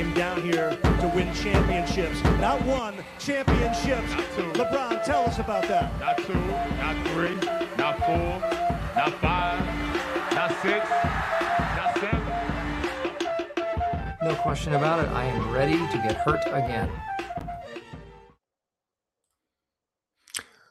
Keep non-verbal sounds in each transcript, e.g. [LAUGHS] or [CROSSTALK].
came down here to win championships. Not one, championships. Not two. LeBron, tell us about that. Not two, not three, not four, not five, not six, not seven. No question about it. I am ready to get hurt again.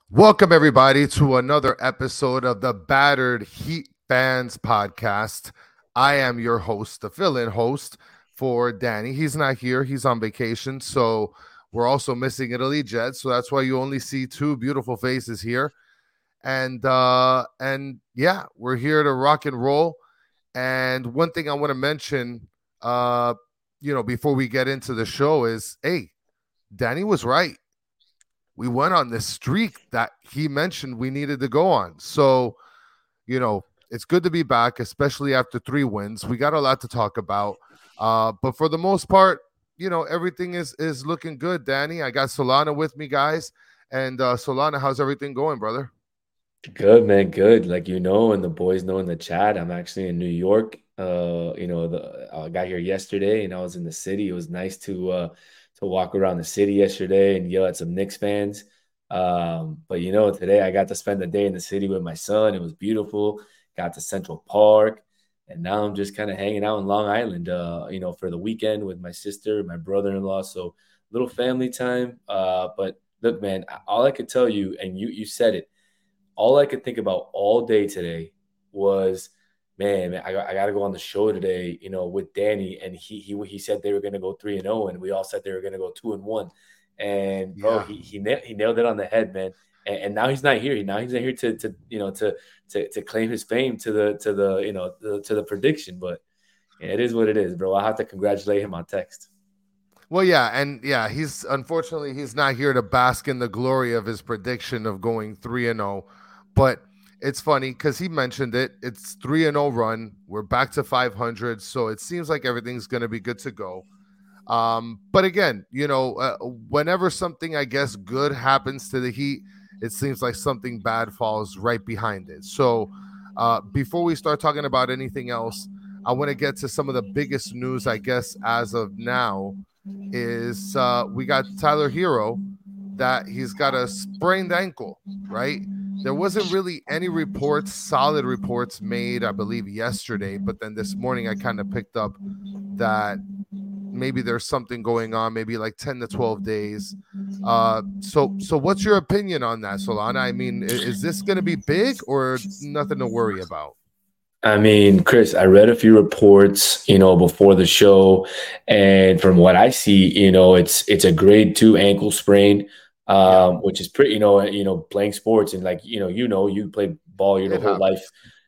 Welcome, everybody, to another episode of the Battered Heat Fans Podcast. I am your host, the fill in host for Danny. He's not here, he's on vacation. So we're also missing Italy Jet. So that's why you only see two beautiful faces here. And uh and yeah, we're here to rock and roll. And one thing I want to mention uh you know before we get into the show is hey, Danny was right. We went on this streak that he mentioned we needed to go on. So, you know, it's good to be back, especially after three wins. We got a lot to talk about. Uh, but for the most part, you know, everything is is looking good, Danny. I got Solana with me, guys. And uh Solana, how's everything going, brother? Good man, good. Like you know, and the boys know in the chat, I'm actually in New York. Uh, you know, the I got here yesterday and I was in the city. It was nice to uh to walk around the city yesterday and yell at some Knicks fans. Um, but you know, today I got to spend the day in the city with my son. It was beautiful. Got to Central Park, and now I'm just kind of hanging out in Long Island, uh, you know, for the weekend with my sister, my brother-in-law. So little family time. Uh, but look, man, all I could tell you, and you you said it, all I could think about all day today was, man, man I, got, I got to go on the show today, you know, with Danny, and he he he said they were going to go three and zero, and we all said they were going to go two and one, and bro, Yeah. he he nailed, he nailed it on the head, man. And, and now he's not here. Now he's not here to to you know to to to claim his fame to the to the you know the, to the prediction, but yeah, it is what it is, bro. I have to congratulate him on text. Well, yeah, and yeah, he's unfortunately he's not here to bask in the glory of his prediction of going three and zero. But it's funny because he mentioned it. It's three and zero run. We're back to five hundred, so it seems like everything's going to be good to go. Um, but again, you know, uh, whenever something I guess good happens to the Heat, it seems like something bad falls right behind it. So, uh, before we start talking about anything else, I want to get to some of the biggest news, I guess, as of now is uh, we got Tyler Herro that he's got a sprained ankle, right? There wasn't really any reports, solid reports made, I believe, yesterday, but then this morning I kind of picked up that maybe there's something going on, maybe like 10 to 12 days. Uh, so, so what's your opinion on that, Solana? I mean, i- is this going to be big or nothing to worry about? I mean, Chris, I read a few reports, you know, before the show, and from what I see, you know, it's it's a grade two ankle sprain, um, which is pretty, you know, you know, playing sports and like, you know, you know, you play ball your It whole happens. life,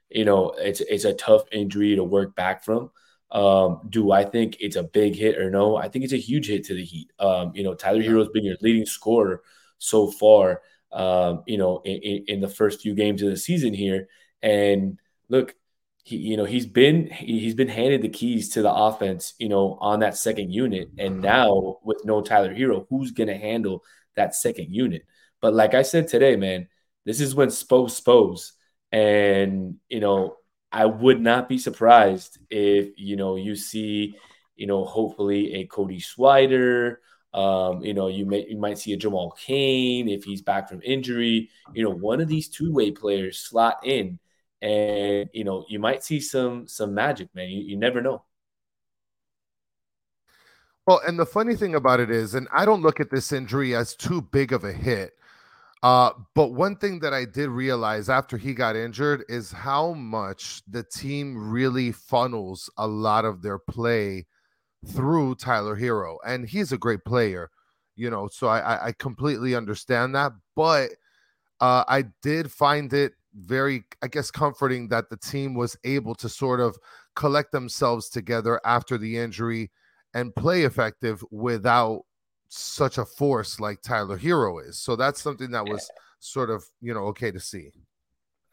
you know, it's it's a tough injury to work back from. Um, do I think it's a big hit or no? I think it's a huge hit to the Heat. Um, you know, Tyler Herro's been your leading scorer so far, um, you know, in, in, in the first few games of the season here. And look, he, you know, he's been he, he's been handed the keys to the offense, you know, on that second unit. And now with no Tyler Herro, who's gonna handle that second unit? But like I said today, man, this is when Spo spos. And you know, I would not be surprised if you know you see, you know, hopefully a Cody Swider. Um, you know, you may you might see a Jamal Cain if he's back from injury. You know, one of these two-way players slot in, and you know, you might see some some magic, man. You, you never know. Well, and the funny thing about it is, and I don't look at this injury as too big of a hit. Uh, but one thing that I did realize after he got injured is how much the team really funnels a lot of their play through Tyler Herro, and he's a great player, you know. So I I, completely understand that, but uh, I did find it very, I guess, comforting that the team was able to sort of collect themselves together after the injury and play effective without such a force like Tyler Herro is. So that's something that was sort of, you know, okay to see.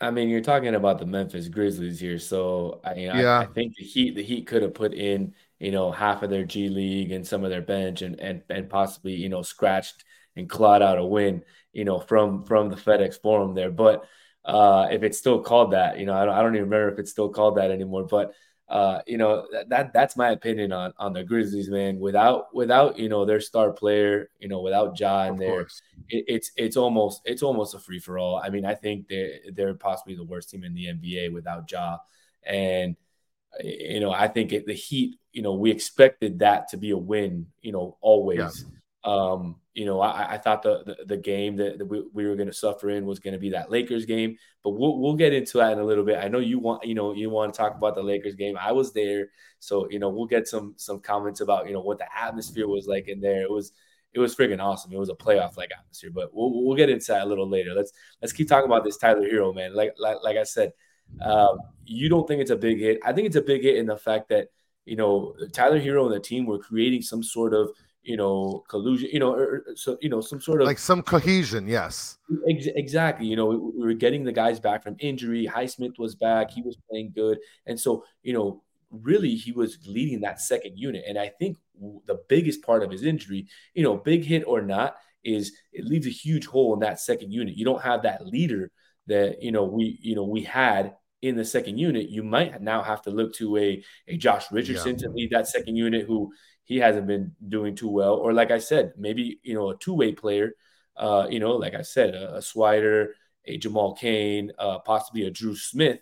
I mean, you're talking about the Memphis Grizzlies here, so I, you know, I- I, think the Heat the Heat could have put in you know half of their G League and some of their bench and and and possibly you know scratched and clawed out a win you know from from the FedEx Forum there. But uh, if it's still called that, you know, I don't I don't even remember if it's still called that anymore. But uh, you know that that's my opinion on on the Grizzlies, man. Without without you know their star player, you know without Ja in there, it, it's it's almost it's almost a free for all. I mean, I think they they're possibly the worst team in the NBA without Ja, and you know I think it, the Heat, you know, we expected that to be a win, you know, always. Yeah. Um, you know, I, I thought the, the, the game that, that we, we, were going to suffer in was going to be that Lakers game, but we'll we'll get into that in a little bit. I know you want you know you want to talk about the Lakers game. I was there, so you know we'll get some some comments about you know what the atmosphere was like in there. It was it was friggin' awesome. It was a playoff like atmosphere, but we'll we'll get into that a little later. Let's let's keep talking about this Tyler Herro man. Like like like I said, um, you don't think it's a big hit. I think it's a big hit in the fact that you know Tyler Herro and the team were creating some sort of you know, collusion, you know, or, er, er, so you know, some sort of like some cohesion. Yes, ex- exactly. You know, we, we, were getting the guys back from injury. Highsmith was back; he was playing good, and so you know, really, he was leading that second unit. And I think the biggest part of his injury, you know, big hit or not, is it leaves a huge hole in that second unit. You don't have that leader that you know we you know we had in the second unit, you might now have to look to a, a Josh Richardson yeah. to lead that second unit who he hasn't been doing too well. Or like I said, maybe you know a two way player. Uh, you know, like I said, a, a Swider, a Jamal Cain, uh, possibly a Dru Smith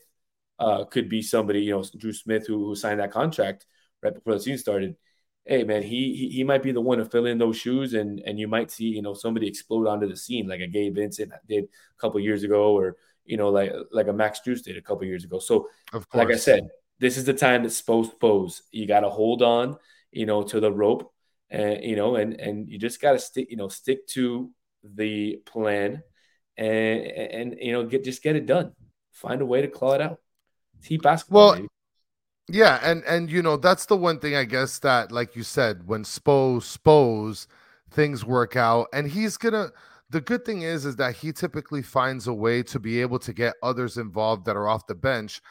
uh, could be somebody. You know, Dru Smith who, who signed that contract right before the season started. Hey man, he, he he might be the one to fill in those shoes, and and you might see you know somebody explode onto the scene like a Gabe Vincent did a couple years ago, or you know like like a Max Strus did a couple years ago. So like I said, this is the time that Spo pose. You got to hold on you know, to the rope, and you know, and and you just got to stick, you know, stick to the plan, and and you know, get just get it done. Find a way to claw it out. It's basketball. Well, yeah, and and you know that's the one thing I guess that, like you said, when Spo Spos things work out, and he's gonna. The good thing is, is that he typically finds a way to be able to get others involved that are off the bench.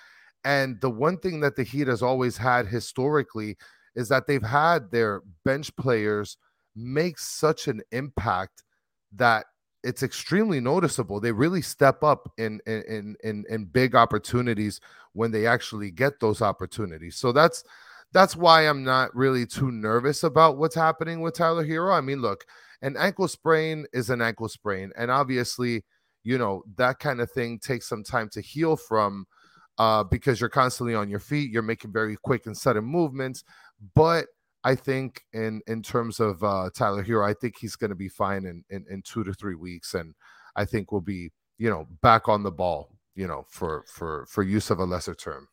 And the one thing that the Heat has always had historically is that they've had their bench players make such an impact that it's extremely noticeable. They really step up in in in in big opportunities when they actually get those opportunities. So that's that's why I'm not really too nervous about what's happening with Tyler Herro. I mean, look, an ankle sprain is an ankle sprain, and obviously, you know that kind of thing takes some time to heal from uh, because you're constantly on your feet. You're making very quick and sudden movements. But I think in in terms of uh, Tyler Herro, I think he's going to be fine in, in in two to three weeks, and I think we'll be you know back on the ball, you know, for for for use of a lesser term.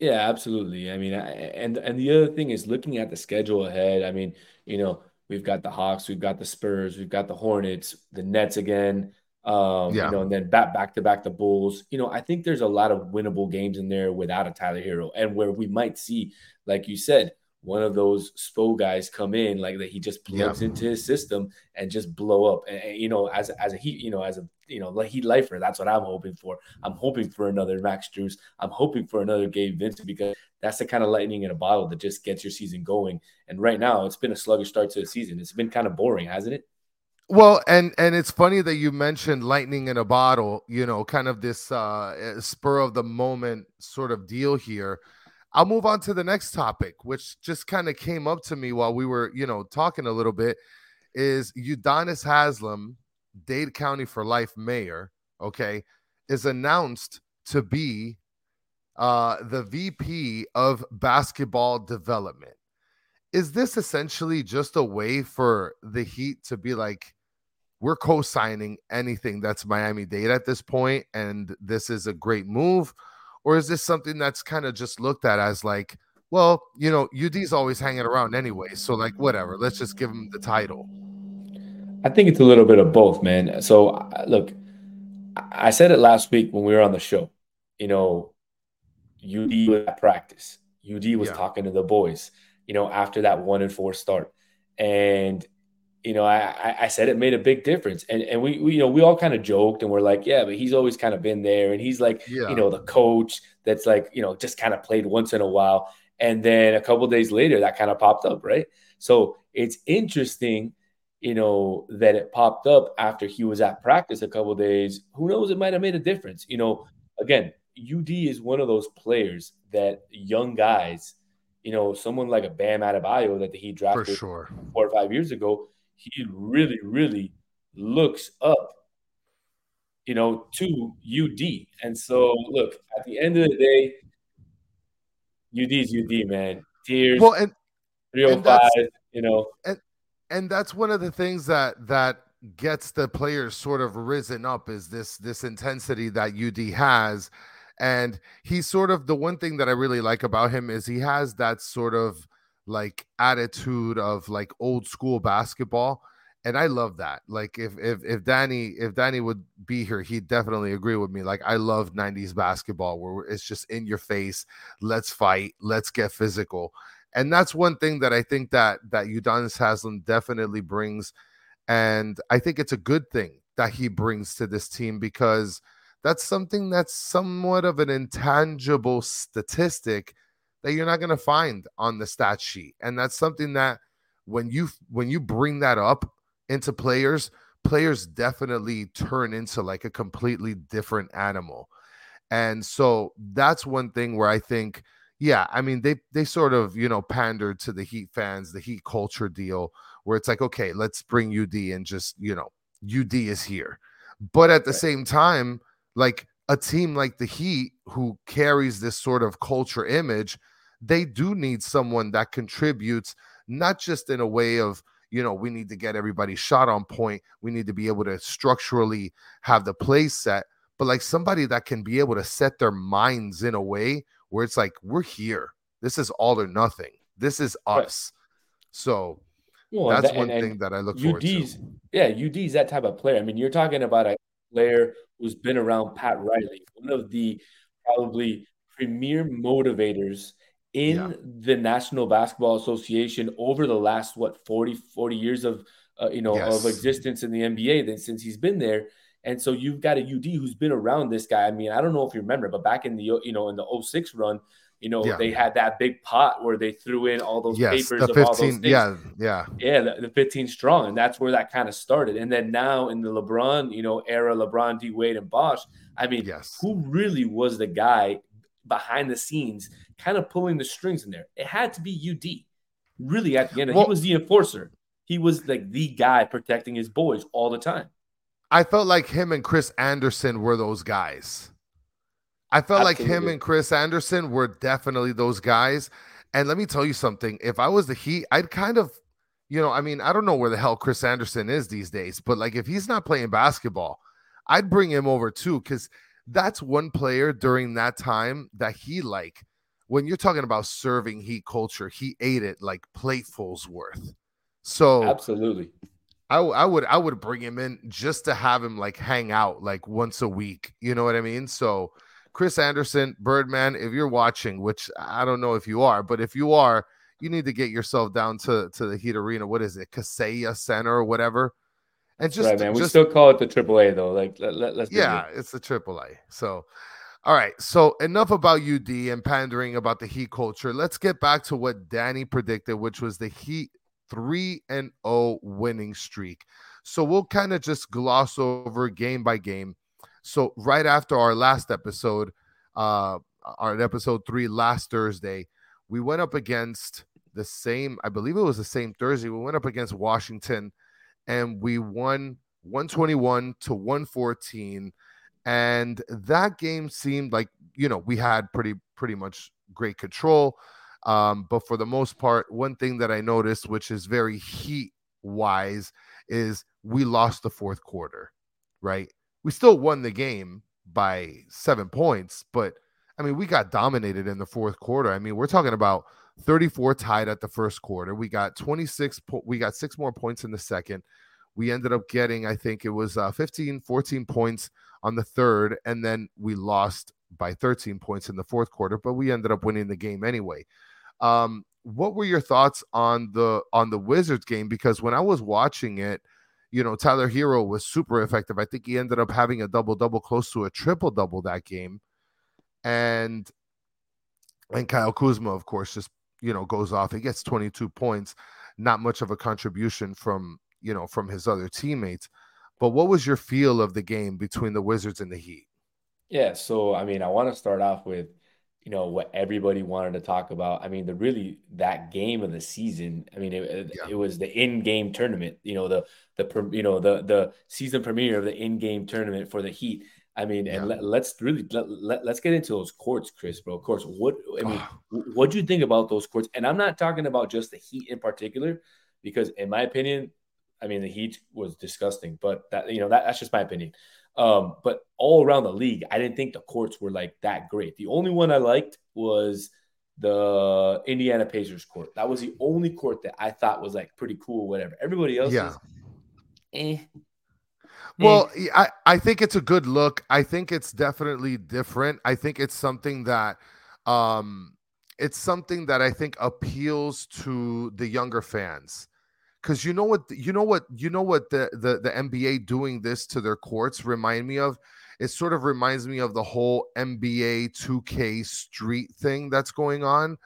Yeah, absolutely. I mean, I, and and the other thing is looking at the schedule ahead. I mean, you know, we've got the Hawks, we've got the Spurs, we've got the Hornets, the Nets again. Um, yeah. you know, and then back back to back the Bulls. You know, I think there's a lot of winnable games in there without a Tyler Herro, and where we might see, like you said, one of those Spo guys come in like that he just plugs yeah. into his system and just blow up. And, and, you know, as as a heat, you know, as a you know, like heat lifer, that's what I'm hoping for. I'm hoping for another Max Strus. I'm hoping for another Gabe Vincent because that's the kind of lightning in a bottle that just gets your season going. And right now, it's been a sluggish start to the season. It's been kind of boring, hasn't it? Well, and and it's funny that you mentioned lightning in a bottle. You know, kind of this uh, spur of the moment sort of deal here I'll move on to the next topic, which just kind of came up to me while we were, you know, talking a little bit. Is Udonis Haslem, Dade County for Life mayor, okay, is announced to be uh, the VP of basketball development. Is this essentially just a way for the Heat to be like, we're co signing anything that's Miami Dade at this point, and this is a great move? Or is this something that's kind of just looked at as like, well, you know, UD's always hanging around anyway. So, like, whatever, let's just give him the title. I think it's a little bit of both, man. So, look, I said it last week when we were on the show. You know, UD was at practice. UD was yeah. talking to the boys, you know, after that one and four start. And you know, I, I said it made a big difference. And and we, we you know, we all kind of joked and we're like, yeah, but he's always kind of been there. And he's like, yeah. you know, the coach that's like, you know, just kind of played once in a while. And then a couple days later, that kind of popped up, right? So it's interesting, you know, that it popped up after he was at practice a couple days. Who knows? It might have made a difference. You know, again, UD is one of those players that young guys, you know, someone like a Bam Adebayo that he drafted sure. four or five years ago, he really, really looks up, you know, to UD. And so, look, at the end of the day, UD's UD, man. Tears, Well, and 305, that's- oh you know. And, and that's one of the things that that gets the players sort of risen up is this this intensity that UD has and he's sort of the one thing that I really like about him is he has that sort of like attitude of like old school basketball and I love that. Like if if if Danny if Danny would be here he'd definitely agree with me. Like I love 90s basketball where it's just in your face let's fight let's get physical. And that's one thing that I think that that Udonis Haslem definitely brings, and I think it's a good thing that he brings to this team because that's something that's somewhat of an intangible statistic that you're not going to find on the stat sheet, and that's something that when you when you bring that up into players, players definitely turn into like a completely different animal, and so that's one thing where I think yeah, I mean they they sort of you know pandered to the Heat fans, the Heat culture deal, where it's like okay, let's bring UD and just you know UD is here, but at the Right. same time, like a team like the Heat who carries this sort of culture image, they do need someone that contributes not just in a way of you know we need to get everybody shot on point, we need to be able to structurally have the play set, but like somebody that can be able to set their minds in a way where it's like we're here. This is all or nothing. This is Right. us. So Well, that's that- one and- thing that I look forward to. UD's, yeah, UD's that type of player. I mean, you're talking about a player who's been around Pat Riley, one of the probably premier motivators in Yeah. the National Basketball Association over the last what 40 40 years of uh, you know Yes. of existence in the NBA then since he's been there. And so you've got a UD who's been around this guy. I mean, I don't know if you remember, but back in the you know in the 06 run, you know, Yeah. they had that big pot where they threw in all those Yes, papers of all those things. Yeah, yeah. Yeah, the, the 15 strong, and that's where that kind of started. And then now in the LeBron, you know, era, LeBron, D Wade, and Bosh. I mean, Yes. who really was the guy behind the scenes, kind of pulling the strings in there? It had to be UD. Really, at the end, Well- he was the enforcer. He was like the guy protecting his boys all the time. I felt like him and Chris Andersen were those guys. I felt like him and Chris Andersen were definitely those guys. And let me tell you something. If I was the Heat, I'd kind of, you know, I mean, I don't know where the hell Chris Andersen is these days, but like if he's not playing basketball, I'd bring him over too, because that's one player during that time that he like when you're talking about serving Heat culture, he ate it like platefuls worth. So Absolutely. I, w- I would I would bring him in just to have him like hang out like once a week. You know what I mean? So Chris Andersen, Birdman, if you're watching, which I don't know if you are, but if you are, you need to get yourself down to to the Heat Arena. What is it, Kaseya Center or whatever? And just right, man. We just still call it the AAA though. Like, let, let, let's yeah, it's the AAA. So, all right. So enough about UD and pandering about the Heat culture. Let's get back to what Danny predicted, which was the Heat three and zero winning streak. So we'll kind of just gloss over game by game. So right after our last episode, uh, our episode three last Thursday, we went up against the same. I believe it was the same Thursday. We went up against Washington, and we won 121 to 114 and that game seemed like you know we had pretty pretty much great control um but for the most part one thing that i noticed which is very heat wise is we lost the fourth quarter right we still won the game by 7 points but i mean we got dominated in the fourth quarter. I mean we're talking about 34 tied at the first quarter. We got 26 po- we got 6 more points in the second. We ended up getting i think it was uh, 15 14 points on the third and then we lost by 13 points in the fourth quarter but we ended up winning the game anyway. Um what were your thoughts on the on the wizards game? Because when i was watching it you know tyler herro was super effective. I think he ended up having a double double close to a triple double that game. And and kyle kuzma of course just you know goes off. He gets 22 points not much of a contribution from you know from his other teammates. But what was your feel of the game between the Wizards and the Heat? Yeah, so I mean, I want to start off with, you know, what everybody wanted to talk about. I mean, the really that game of the season. I mean, it, Yeah. it was the in-game tournament. You know, the the you know the the season premiere of the in-game tournament for the Heat. I mean, Yeah. and let, let's really let, let, let's get into those courts, Chris, bro. Of course, what I mean, Oh, what do you think about those courts? And I'm not talking about just the Heat in particular, because in my opinion, I mean, the Heat was disgusting. But that you know that that's just my opinion. Um, but all around the league, I didn't think the courts were like that great. The only one I liked was the Indiana Pacers court. That was the only court that I thought was like pretty cool, whatever. Everybody else Yeah. is eh. Well, I, I think it's a good look. I think it's definitely different. I think it's something that um it's something that I think appeals to the younger fans. Cuz you know what you know what you know what the, the the NBA doing this to their courts remind me of? It sort of reminds me of the whole NBA 2K street thing that's going on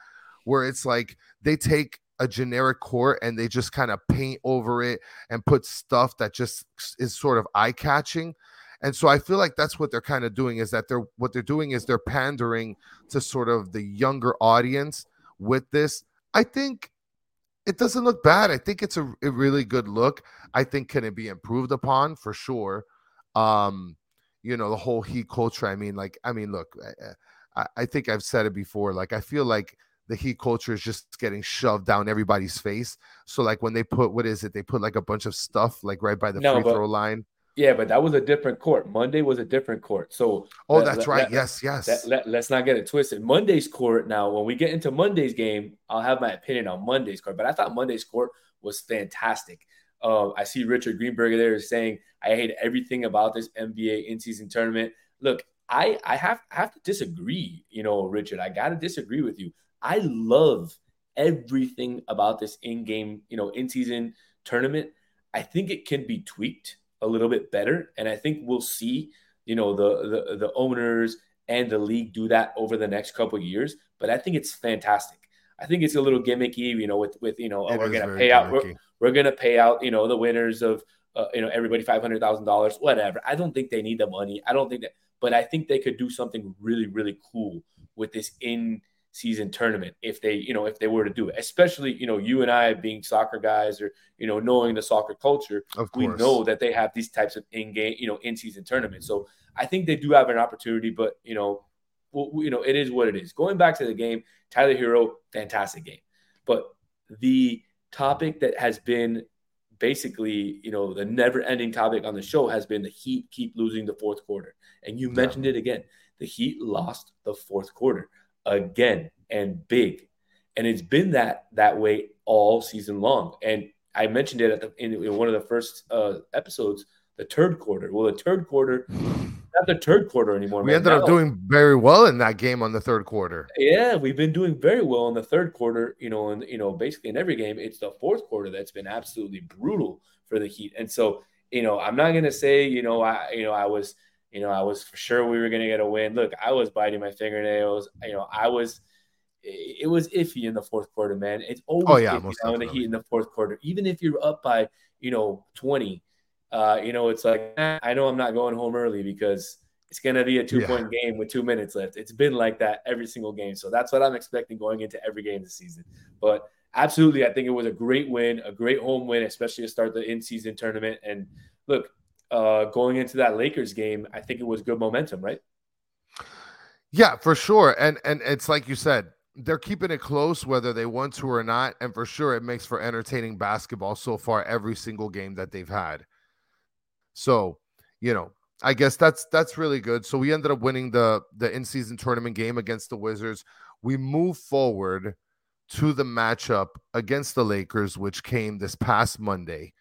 where it's like they take a generic court and they just kind of paint over it and put stuff that just is sort of eye catching. And so I feel like that's what they're kind of doing is that they're what they're doing is they're pandering to sort of the younger audience with this. I think it doesn't look bad. I think it's a, a really good look. I think can it be improved upon for sure. Um, you know, the whole heat culture. I mean, like, I mean, look, I, I- I think I've said it before. Like, I feel like the heat culture is just getting shoved down everybody's face. So, like, when they put what is it? They put like a bunch of stuff like right by the No, free but- throw line. Yeah, but that was a different court. Monday was a different court. So Oh, let- that's let- right. let- yes, yes. Let, let's not get it twisted. Monday's court now, when we get into Monday's game, I'll have my opinion on Monday's court. But I thought Monday's court was fantastic. Um, I see Richard Greenberger there saying, I hate everything about this NBA in season tournament. Look, I, I have I have to disagree, you know, Richard. I gotta disagree with you. I love everything about this in-game, you know, in-season tournament. I think it can be tweaked a little bit better. And I think we'll see, you know, the the, the owners and the league do that over the next couple of years. But I think it's fantastic. I think it's a little gimmicky, you know, with with you know, oh, we're gonna pay out, we're, we're gonna pay out, you know, the winners of uh, you know everybody five hundred thousand dollars, whatever. I don't think they need the money. I don't think that, but I think they could do something really really cool with this in season tournament if they you know if they were to do it especially you know you and i being soccer guys or you know knowing the soccer culture Of we know that they have these types of in-game, you know, in-season tournaments. So I think they do have an opportunity, but you know, well, you know, it is what it is. Going back to the game, Tyler Herro, fantastic game. But the topic that has been basically, you know, the never-ending topic on the show has been the Heat keep losing the fourth quarter. And you mentioned it again. The Heat lost the fourth quarter again and big. And it's been that that way all season long. And I mentioned it at the, in, in one of the first uh, episodes, the third quarter. Well, the third quarter, [SIGHS] not the third quarter anymore. We man. ended up doing very well in that game on the third quarter. yeah, we've been doing very well in the third quarter. You know, and you know, basically in every game, it's the fourth quarter that's been absolutely brutal for the Heat. And so, you know, I'm not gonna say, you know, I, you know, I was, you know, I was for sure we were gonna get a win. Look, I was biting my fingernails. You know, I was. It was iffy in the fourth quarter, man. It's always Oh, yeah, iffy now in the. Heat in the fourth quarter, even if you're up by, you know, 20. Uh, you know, it's like I know I'm not going home early because it's going to be a two Yeah. point game with two minutes left. It's been like that every single game. So that's what I'm expecting going into every game this season. But absolutely, I think it was a great win, a great home win, especially to start the in season tournament. And look, uh, going into that Lakers game, I think it was good momentum, right? Yeah, for sure. And and it's like you said, they're keeping it close whether they want to or not. And for sure, it makes for entertaining basketball so far every single game that they've had. So, you know, I guess that's that's really good. So we ended up winning the the in-season tournament game against the Wizards. We move forward to the matchup against the Lakers, which came this past Monday.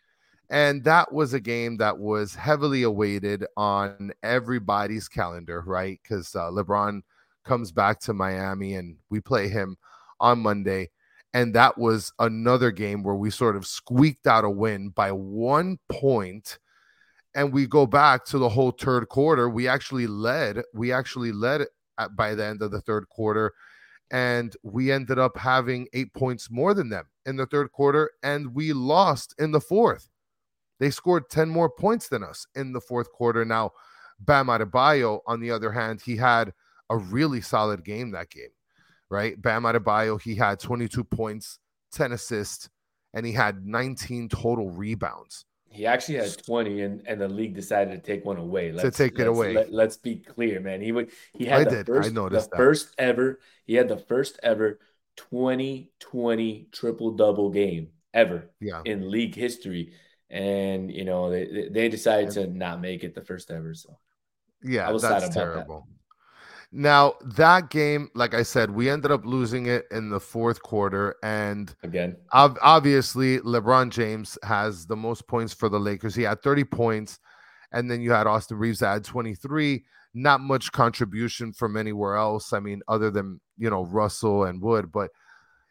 And that was a game that was heavily awaited on everybody's calendar, right? Because uh, LeBron comes back to Miami and we play him on Monday. And that was another game where we sort of squeaked out a win by one point. And we go back to the whole third quarter. We actually led. We actually led at, by the end of the third quarter. And we ended up having eight points more than them in the third quarter. And we lost in the fourth. They scored 10 more points than us in the fourth quarter. Now, Bam Adebayo, on the other hand, he had a really solid game that game, right? Bam Adebayo, he had 22 points, 10 assists, and he had 19 total rebounds. He actually had 20, and, and the league decided to take one away. Let's, to take it away. Let, us be clear, man. He would he had I the did. first I noticed the that. first ever. He had the first ever 2020 triple double game ever yeah. in league history. And you know, they they decided to not make it the first ever. So yeah, that's terrible. That. Now that game, like I said, we ended up losing it in the fourth quarter, and again, ob- obviously LeBron James has the most points for the Lakers. He had 30 points, and then you had Austin Reaves that had 23. Not much contribution from anywhere else. I mean, other than you know Russell and Wood, but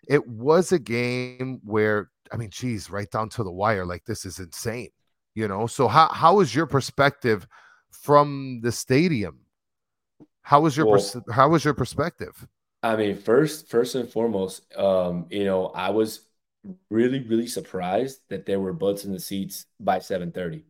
it was a game where I mean, geez, right down to the wire. Like this is insane, you know. So how how is your perspective from the stadium? How was your well, pers- how was your perspective? I mean, first first and foremost, um, you know, I was really really surprised that there were butts in the seats by 7:30.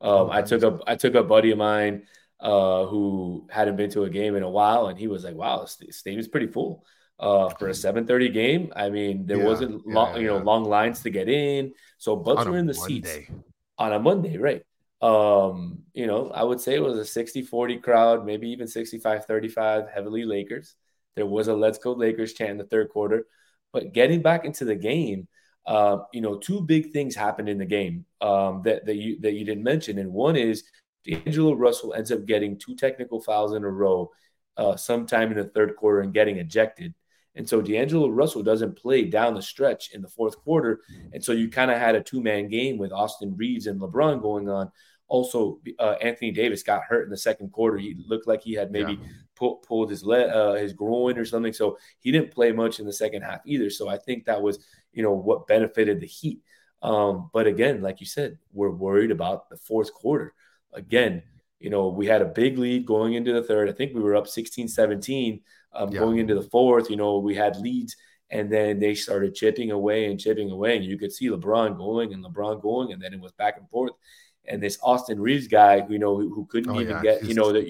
Um, I took a I took a buddy of mine uh, who hadn't been to a game in a while, and he was like, "Wow, the stadium's pretty full." Uh, for a 7:30 game, I mean, there yeah, wasn't long, yeah, you know, long lines to get in, so butts were in the Monday. seats on a Monday, right? Um, you know, I would say it was a 60 40 crowd, maybe even 65 35, heavily Lakers. There was a let's go Lakers chant in the third quarter. But getting back into the game, uh, you know, two big things happened in the game um, that, that you that you didn't mention. And one is D'Angelo Russell ends up getting two technical fouls in a row uh, sometime in the third quarter and getting ejected. And so D'Angelo Russell doesn't play down the stretch in the fourth quarter. And so you kind of had a two man game with Austin Reaves and LeBron going on. Also, uh, Anthony Davis got hurt in the second quarter. He looked like he had maybe yeah. pull, pulled his le- uh, his groin or something. So he didn't play much in the second half either. So I think that was, you know, what benefited the Heat. Um, but again, like you said, we're worried about the fourth quarter. Again, you know, we had a big lead going into the third. I think we were up 16 17 um, yeah. going into the fourth. You know, we had leads and then they started chipping away and chipping away. And you could see LeBron going and LeBron going. And then it was back and forth and this Austin Reaves guy, you know, who, who couldn't oh, even yeah. get, you know, that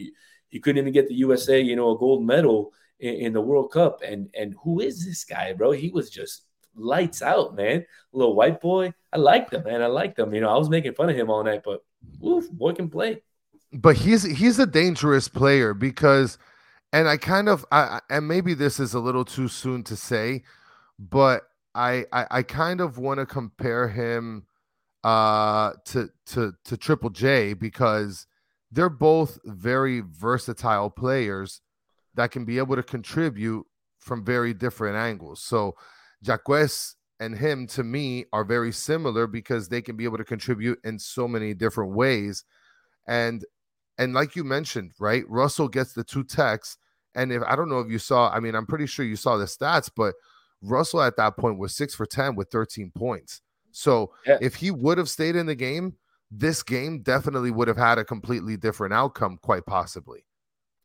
he couldn't even get the USA, you know, a gold medal in, in, the World Cup. And and who is this guy, bro? He was just lights out, man. A little white boy. I liked him, man. I liked him. You know, I was making fun of him all night, but oof, boy can play. But he's he's a dangerous player because, and I kind of, I and maybe this is a little too soon to say, but I I, I kind of want to compare him uh, to to to Triple J because they're both very versatile players that can be able to contribute from very different angles. So Jaquez and him to me are very similar because they can be able to contribute in so many different ways. And and like you mentioned, right? Russell gets the two techs. And if I don't know if you saw, I mean, I'm pretty sure you saw the stats, but Russell at that point was six for 10 with 13 points. So yeah. if he would have stayed in the game, this game definitely would have had a completely different outcome, quite possibly.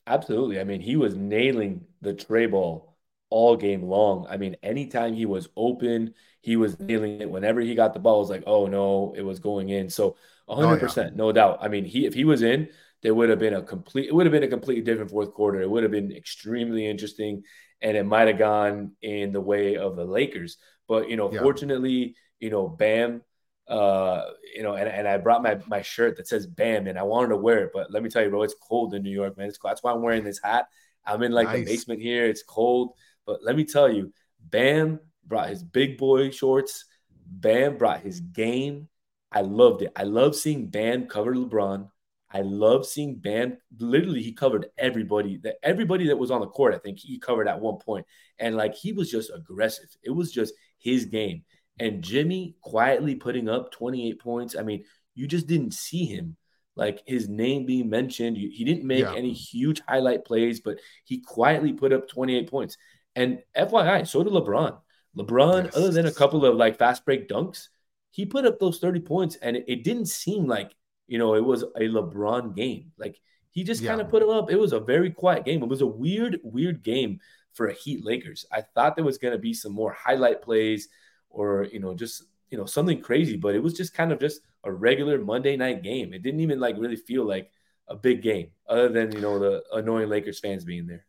Absolutely. I mean, he was nailing the tray ball all game long. I mean, anytime he was open, he was nailing it. Whenever he got the ball, it was like, oh no, it was going in. So 100%, oh, yeah. no doubt. I mean, he if he was in, there would have been a complete it would have been a completely different fourth quarter. It would have been extremely interesting and it might have gone in the way of the Lakers. But, you know, yeah. fortunately, you know, Bam, uh, you know, and, and I brought my my shirt that says Bam, and I wanted to wear it, but let me tell you, bro, it's cold in New York, man. It's cold. That's why I'm wearing this hat. I'm in like nice. the basement here. It's cold, but let me tell you, Bam brought his big boy shorts. Bam brought his game. I loved it. I love seeing Bam cover LeBron. I love seeing Bam. Literally, he covered everybody. That everybody that was on the court, I think he covered at one point, and like he was just aggressive. It was just his game. And Jimmy quietly putting up 28 points. I mean, you just didn't see him like his name being mentioned. He didn't make yeah. any huge highlight plays, but he quietly put up 28 points. And FYI, so did LeBron. LeBron, yes. other than a couple of like fast break dunks, he put up those 30 points, and it, it didn't seem like you know it was a LeBron game. Like he just yeah. kind of put it up. It was a very quiet game. It was a weird, weird game for a Heat Lakers. I thought there was going to be some more highlight plays or you know just you know something crazy but it was just kind of just a regular monday night game it didn't even like really feel like a big game, other than you know the annoying Lakers fans being there.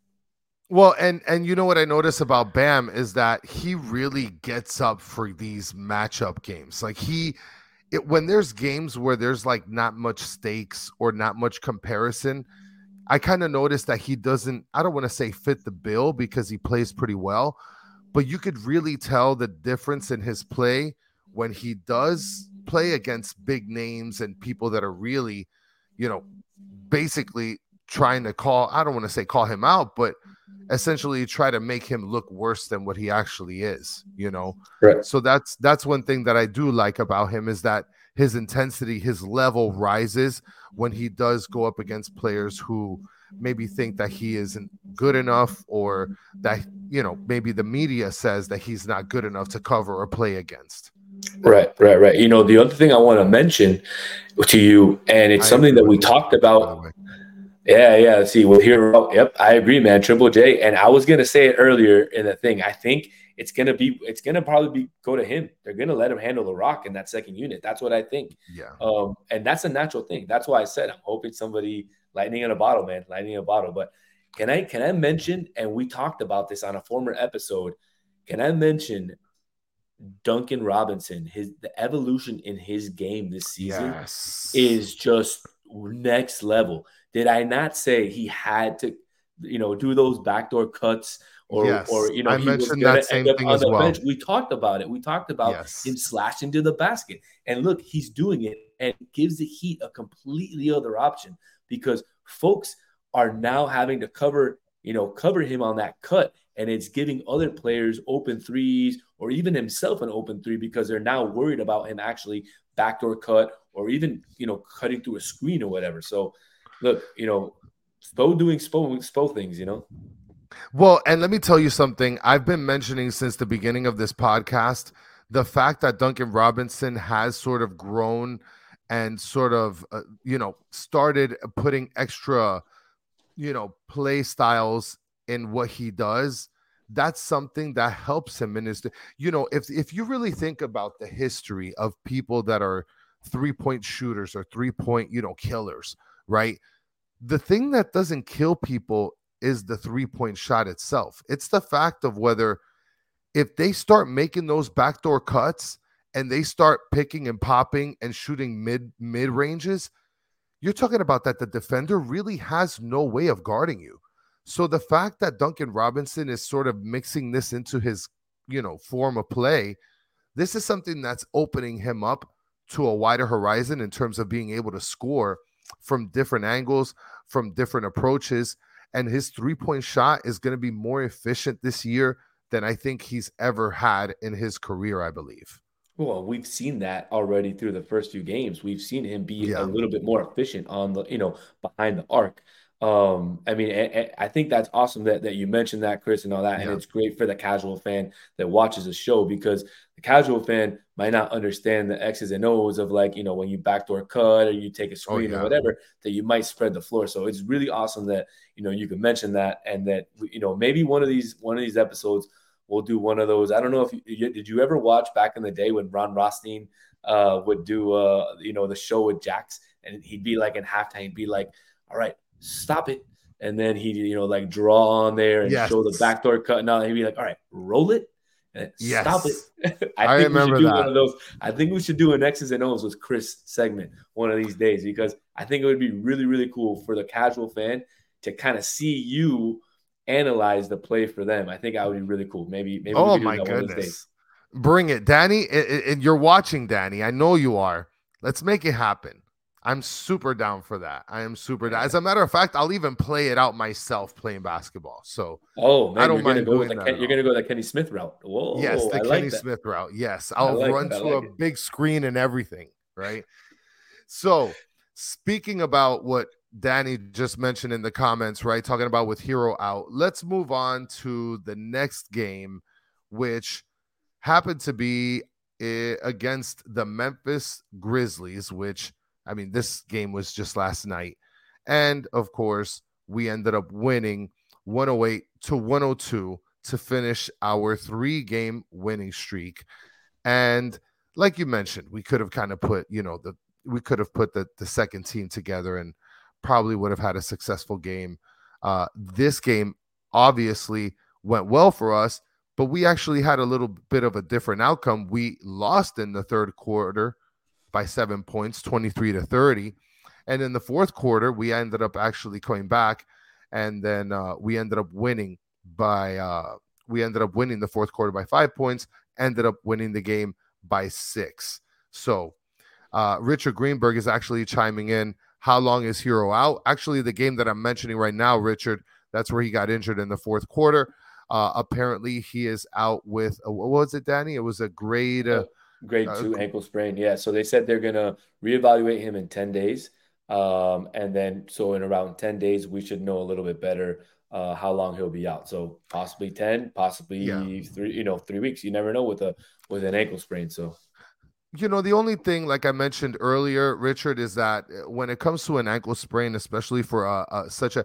Well, and and you know what I notice about Bam is that he really gets up for these matchup games. Like he it, when there's games where there's like not much stakes or not much comparison, I kind of notice that he doesn't I don't want to say fit the bill because he plays pretty well, but you could really tell the difference in his play when he does play against big names and people that are really, you know, basically trying to call I don't want to say call him out, but Mm. essentially try to make him look worse than what he actually is, you know. Right. So that's that's one thing that I do like about him is that his intensity, his level rises when he does go up against players who maybe think that he isn't good enough or that you know maybe the media says that he's not good enough to cover or play against. Right, right, right. You know, the other thing I want to mention to you, and it's I something that we talked about Yeah, yeah. See, well, here, oh, yep, I agree, man. Triple J, and I was gonna say it earlier in the thing. I think it's gonna be, it's gonna probably be go to him. They're gonna let him handle the rock in that second unit. That's what I think. Yeah. Um, and that's a natural thing. That's why I said I'm hoping somebody lightning in a bottle, man, lightning in a bottle. But can I can I mention? And we talked about this on a former episode. Can I mention Duncan Robinson? His the evolution in his game this season Yes. is just next level. Did I not say he had to, you know, do those backdoor cuts or, Yes. or you know, I he mentioned gonna that same thing as well. bench. We talked about it. We talked about Yes. him slashing to the basket, and look, he's doing it, and gives the Heat a completely other option because folks are now having to cover, you know, cover him on that cut, and it's giving other players open threes or even himself an open three because they're now worried about him actually backdoor cut or even you know cutting through a screen or whatever. So look, you know, Spo doing Spo Spo things, you know. Well, and let me tell you something. I've been mentioning since the beginning of this podcast the fact that Duncan Robinson has sort of grown and sort of, uh, you know, started putting extra, you know, play styles in what he does. That's something that helps him in his, you know, if if you really think about the history of people that are three point shooters or three point, you know, killers, right? The thing that doesn't kill people is the three point shot itself. It's the fact of whether if they start making those backdoor cuts and they start picking and popping and shooting mid mid ranges, you're talking about that the defender really has no way of guarding you. So the fact that Duncan Robinson is sort of mixing this into his, you know, form of play, this is something that's opening him up to a wider horizon in terms of being able to score from different angles, from different approaches and his three point shot is going to be more efficient this year than I think he's ever had in his career, I believe. Well, we've seen that already through the first few games. We've seen him be Yeah. a little bit more efficient on the, you know, behind the arc. Um, I mean, I, I- think that's awesome that, that you mentioned that, Chris, and all that. And it's great for the casual fan that watches the show because the casual fan might not understand the X's and O's of like, you know, when you backdoor cut or you take a screen yeah. or whatever, that you might spread the floor. So it's really awesome that, you know, you can mention that and that, you know, maybe one of these, one of these episodes we'll do one of those. I don't know if you, you did you ever watch back in the day when Ron Rothstein uh, would do uh, you know the show with Jax and he'd be like in halftime, he'd be like, "All right, stop it," and then he'd you know like draw on there and Yes. show the backdoor cut. All. he'd be like, "All right, roll it." And stop it. [LAUGHS] I think remember we should do that. one of those. I think we should do an X's and O's with Chris segment one of these days because I think it would be really, really cool for the casual fan to kind of see you analyze the play for them. I think that would be really cool. Maybe, maybe. oh my that one of these days. goodness. Bring it, Danny. And you're watching, Danny. I know you are. Let's make it happen. I'm super down for that. I am super down. As a matter of fact, I'll even play it out myself playing basketball. So Oh man, I don't mind go doing that Ken, you're gonna go the Kenny Smith route. Whoa, yes, the I Kenny like. Smith route. Yes, I'll like run to like a it. big screen and everything. Right. so, speaking about what Danny just mentioned in the comments, right? Talking about with Herro out. Let's move on to the next game, which happened to be eh, against the Memphis Grizzlies, which I mean, this game was just last night. And of course, we ended up winning 108 to 102 to finish our three game winning streak. And like you mentioned, we could have kind of put, you know, the we could have put the, the second team together and probably would have had a successful game. Uh, this game obviously went well for us, but we actually had a little bit of a different outcome. We lost in the third quarter by seven points, 23 to 30. And in the fourth quarter, we ended up actually coming back, and then uh, we ended up winning by uh, we ended up winning the fourth quarter by five points. Ended up winning the game by six. So uh, Richard Greenberg is actually chiming in. How long is Herro out? Actually, the game that I'm mentioning right now, Richard, that's where he got injured in the fourth quarter. Uh, apparently, he is out with uh, what was it, Danny? It was a grade uh, grade uh, two ankle sprain. Yeah, so they said they're gonna reevaluate him in ten days, um, and then so in around ten days we should know a little bit better uh, how long he'll be out. So possibly ten, possibly yeah. three. You know, three weeks. You never know with a with an ankle sprain. So you know, the only thing, like I mentioned earlier, Richard, is that uh, when it comes to an ankle sprain, especially for uh, uh, such a,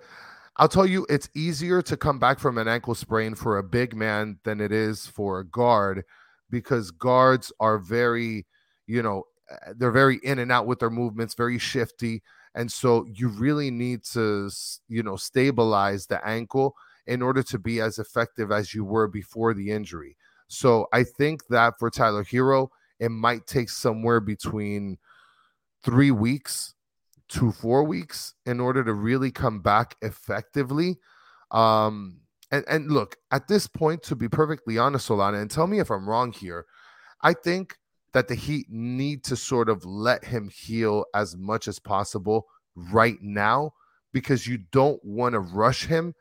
I'll tell you, it's easier to come back from an ankle sprain for a big man than it is for a guard because guards are very, you know, uh, they're very in and out with their movements, very shifty. And so you really need to, you know, stabilize the ankle in order to be as effective as you were before the injury. So I think that for Tyler Herro, it might take somewhere between three weeks to four weeks in order to really come back effectively. Um, and, and look, at this point, to be perfectly honest, Solana, and tell me if I'm wrong here, I think that the Heat need to sort of let him heal as much as possible right now because you don't want to rush him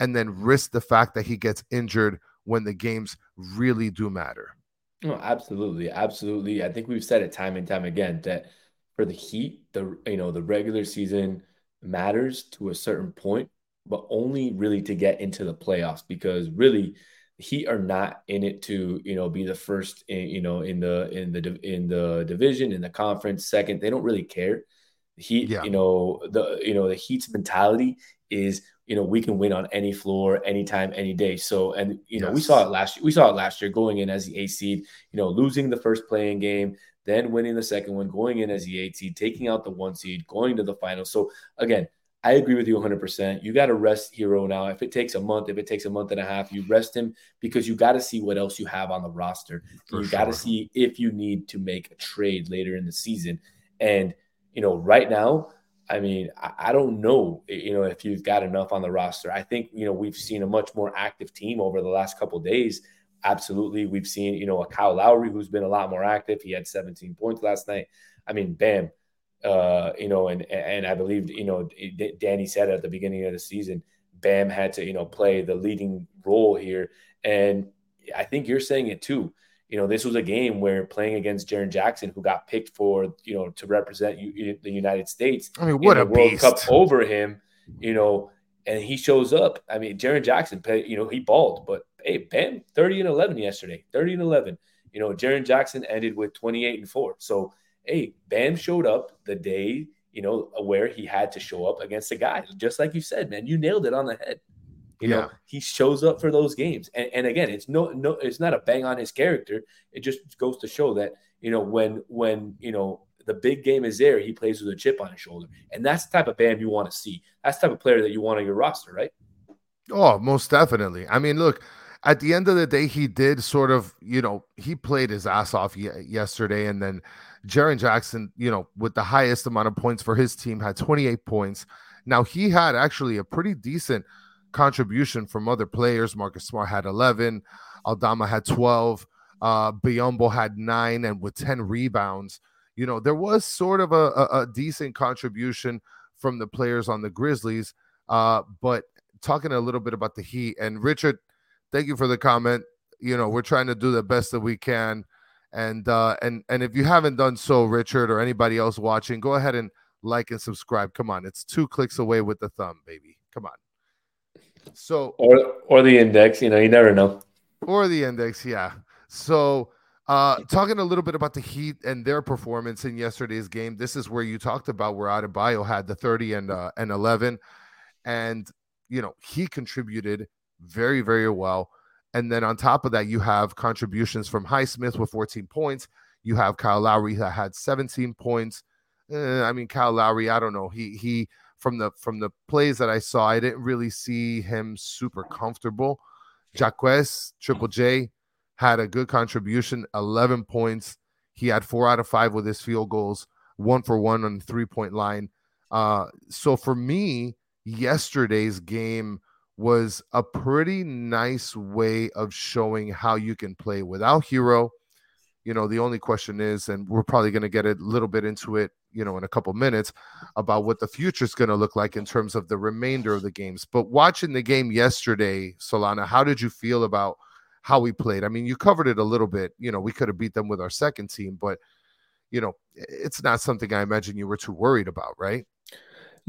and then risk the fact that he gets injured when the games really do matter. No, absolutely, absolutely. I think we've said it time and time again that for the Heat, the you know the regular season matters to a certain point, but only really to get into the playoffs because really the Heat are not in it to you know be the first in, you know in the in the in the division in the conference second. They don't really care. The Heat, yeah. you know the you know the Heat's mentality is you know we can win on any floor anytime any day so and you know we saw it last year we saw it last year going in as the eight seed you know losing the first playing game then winning the second one going in as the eight seed taking out the one seed going to the final so again I agree with you 100%. You got to rest Herro now. If it takes a month, if it takes a month and a half, you rest him because you got to see what else you have on the roster. For you got to see if you need to make a trade later in the season. And, you know, right now, I mean, I, I, don't know, you know, if you've got enough on the roster. I think, you know, we've seen a much more active team over the last couple days. Absolutely. We've seen, you know, a Kyle Lowry who's been a lot more active. He had 17 points last night. I mean, bam. Uh, you know, and and I believe, you know, Danny said at the beginning of the season, Bam had to, you know, play the leading role here. And I think you're saying it too you know, this was a game where playing against Jaren Jackson, who got picked for, you know, to represent you, the United States. I mean, what a World beast. Cup over him, you know, and he shows up. I mean, Jaren Jackson, you know, he balled, but hey, Bam, 30 and 11 yesterday, 30 and 11. You know, Jaren Jackson ended with 28 and 4. So, hey, Bam showed up the day, you know, where he had to show up against a guy. Just like you said, man, you nailed it on the head. You yeah. know, he shows up for those games. And, and again, it's no no it's not a bang on his character. It just goes to show that, you know, when when, you know, the big game is there, he plays with a chip on his shoulder. And that's the type of Bam you want to see. That's the type of player that you want on your roster, right? Oh, most definitely. I mean, look, at the end of the day, he did sort of, you know, he played his ass off yesterday. And then Jaren Jackson, you know, with the highest amount of points for his team, had 28 points. Now, he had actually a pretty decent – contribution from other players. Marcus Smart had 11, Aldama had 12, uh, Biyombo had nine, and with 10 rebounds. You know, there was sort of a, a, a decent contribution from the players on the Grizzlies. Uh, but talking a little bit about the Heat and Richard, thank you for the comment. You know, we're trying to do the best that we can. And uh, and and if you haven't done so, Richard or anybody else watching, go ahead and like and subscribe. Come on, it's two clicks away with the thumb, baby. Come on. So or or the index, you know, you never know. Or the index, yeah. So uh talking a little bit about the Heat and their performance in yesterday's game. This is where you talked about where Adebayo had the 30 and uh, and 11 and you know, he contributed very very well. And then on top of that, you have contributions from Highsmith with 14 points. You have Kyle Lowry that had 17 points. Eh, I mean, Kyle Lowry, I don't know. He he from the from the plays that I saw, I didn't really see him super comfortable. Jaquez, Triple J, had a good contribution, 11 points. He had four out of five with his field goals, one for one on the three point line. Uh, so for me, yesterday's game was a pretty nice way of showing how you can play without Herro. You know, the only question is, and we're probably going to get a little bit into it, you know, in a couple minutes about what the future is going to look like in terms of the remainder of the games. But watching the game yesterday, Solana, how did you feel about how we played? I mean, you covered it a little bit. You know, we could have beat them with our second team, but, you know, it's not something I imagine you were too worried about, right?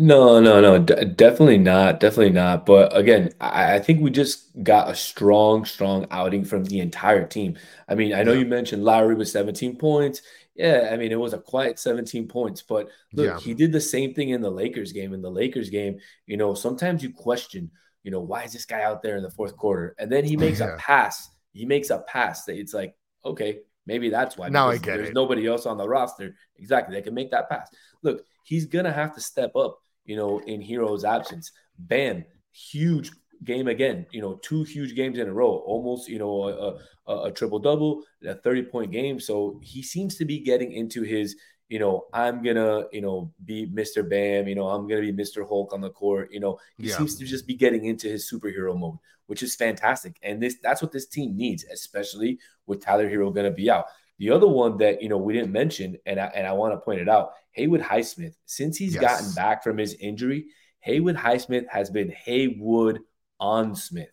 No, no, no, d- definitely not. Definitely not. But again, I, I think we just got a strong, strong outing from the entire team. I mean, I know Yeah. you mentioned Lowry with 17 points. Yeah, I mean, it was a quiet 17 points, but look, Yeah. he did the same thing in the Lakers game. In the Lakers game, you know, sometimes you question, you know, why is this guy out there in the fourth quarter? And then he [LAUGHS] makes Yeah. a pass. He makes a pass that it's like, okay, maybe that's why. Now I because get there's it. nobody else on the roster. Exactly. They can make that pass. Look, he's gonna have to step up, you know, in Herro's absence. Bam, huge game again. You know, two huge games in a row, almost, you know, a, a, a triple double, a 30 point game. So he seems to be getting into his, you know, I'm gonna, you know, be Mr. Bam, you know, I'm gonna be Mr. Hulk on the court. You know, he Yeah. seems to just be getting into his superhero mode, which is fantastic. And this that's what this team needs, especially with Tyler Herro gonna be out. The other one that you know we didn't mention, and I, and I want to point it out, Haywood Highsmith. Since he's Yes. gotten back from his injury, Haywood Highsmith has been Haywood on Smith.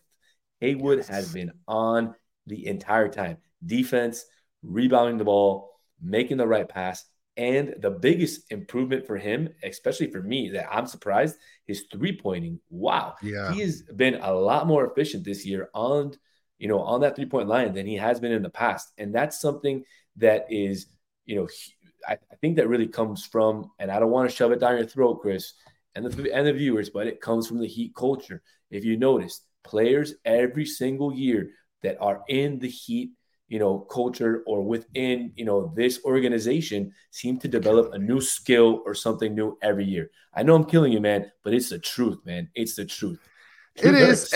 Haywood Yes. has been on the entire time. Defense, rebounding the ball, making the right pass, and the biggest improvement for him, especially for me, that I'm surprised, is three pointing. Wow, Yeah. he has been a lot more efficient this year on you know on that three point line than he has been in the past. And that's something that is you know I, I think that really comes from and i don't want to shove it down your throat chris and the and the viewers but it comes from the heat culture. If you notice players every single year that are in the heat you know culture or within you know this organization seem to develop a new skill or something new every year. I know i'm killing you man but it's the truth man. It's the truth. It is.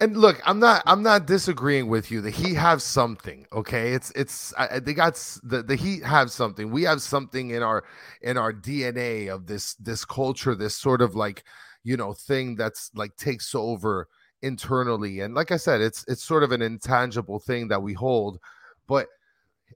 And look, I'm not. I'm not disagreeing with you. The Heat have something. Okay, it's it's. I, they got the the Heat have something. We have something in our in our DNA of this this culture. This sort of like you know thing that's like takes over internally. And like I said, it's it's sort of an intangible thing that we hold. But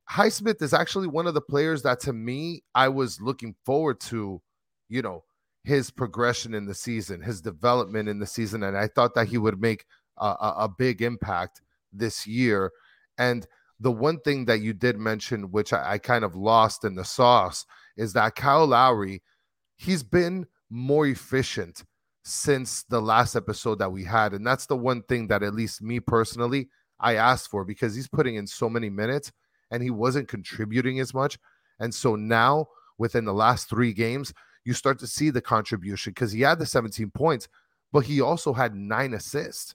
Highsmith is actually one of the players that to me I was looking forward to. You know his progression in the season, his development in the season, and I thought that he would make a, a, big impact this year. And the one thing that you did mention, which I, I kind of lost in the sauce, is that Kyle Lowry, he's been more efficient since the last episode that we had, and that's the one thing that at least me personally I asked for because he's putting in so many minutes and he wasn't contributing as much. And so now, within the last three games, you start to see the contribution because he had the 17 points, but he also had nine assists.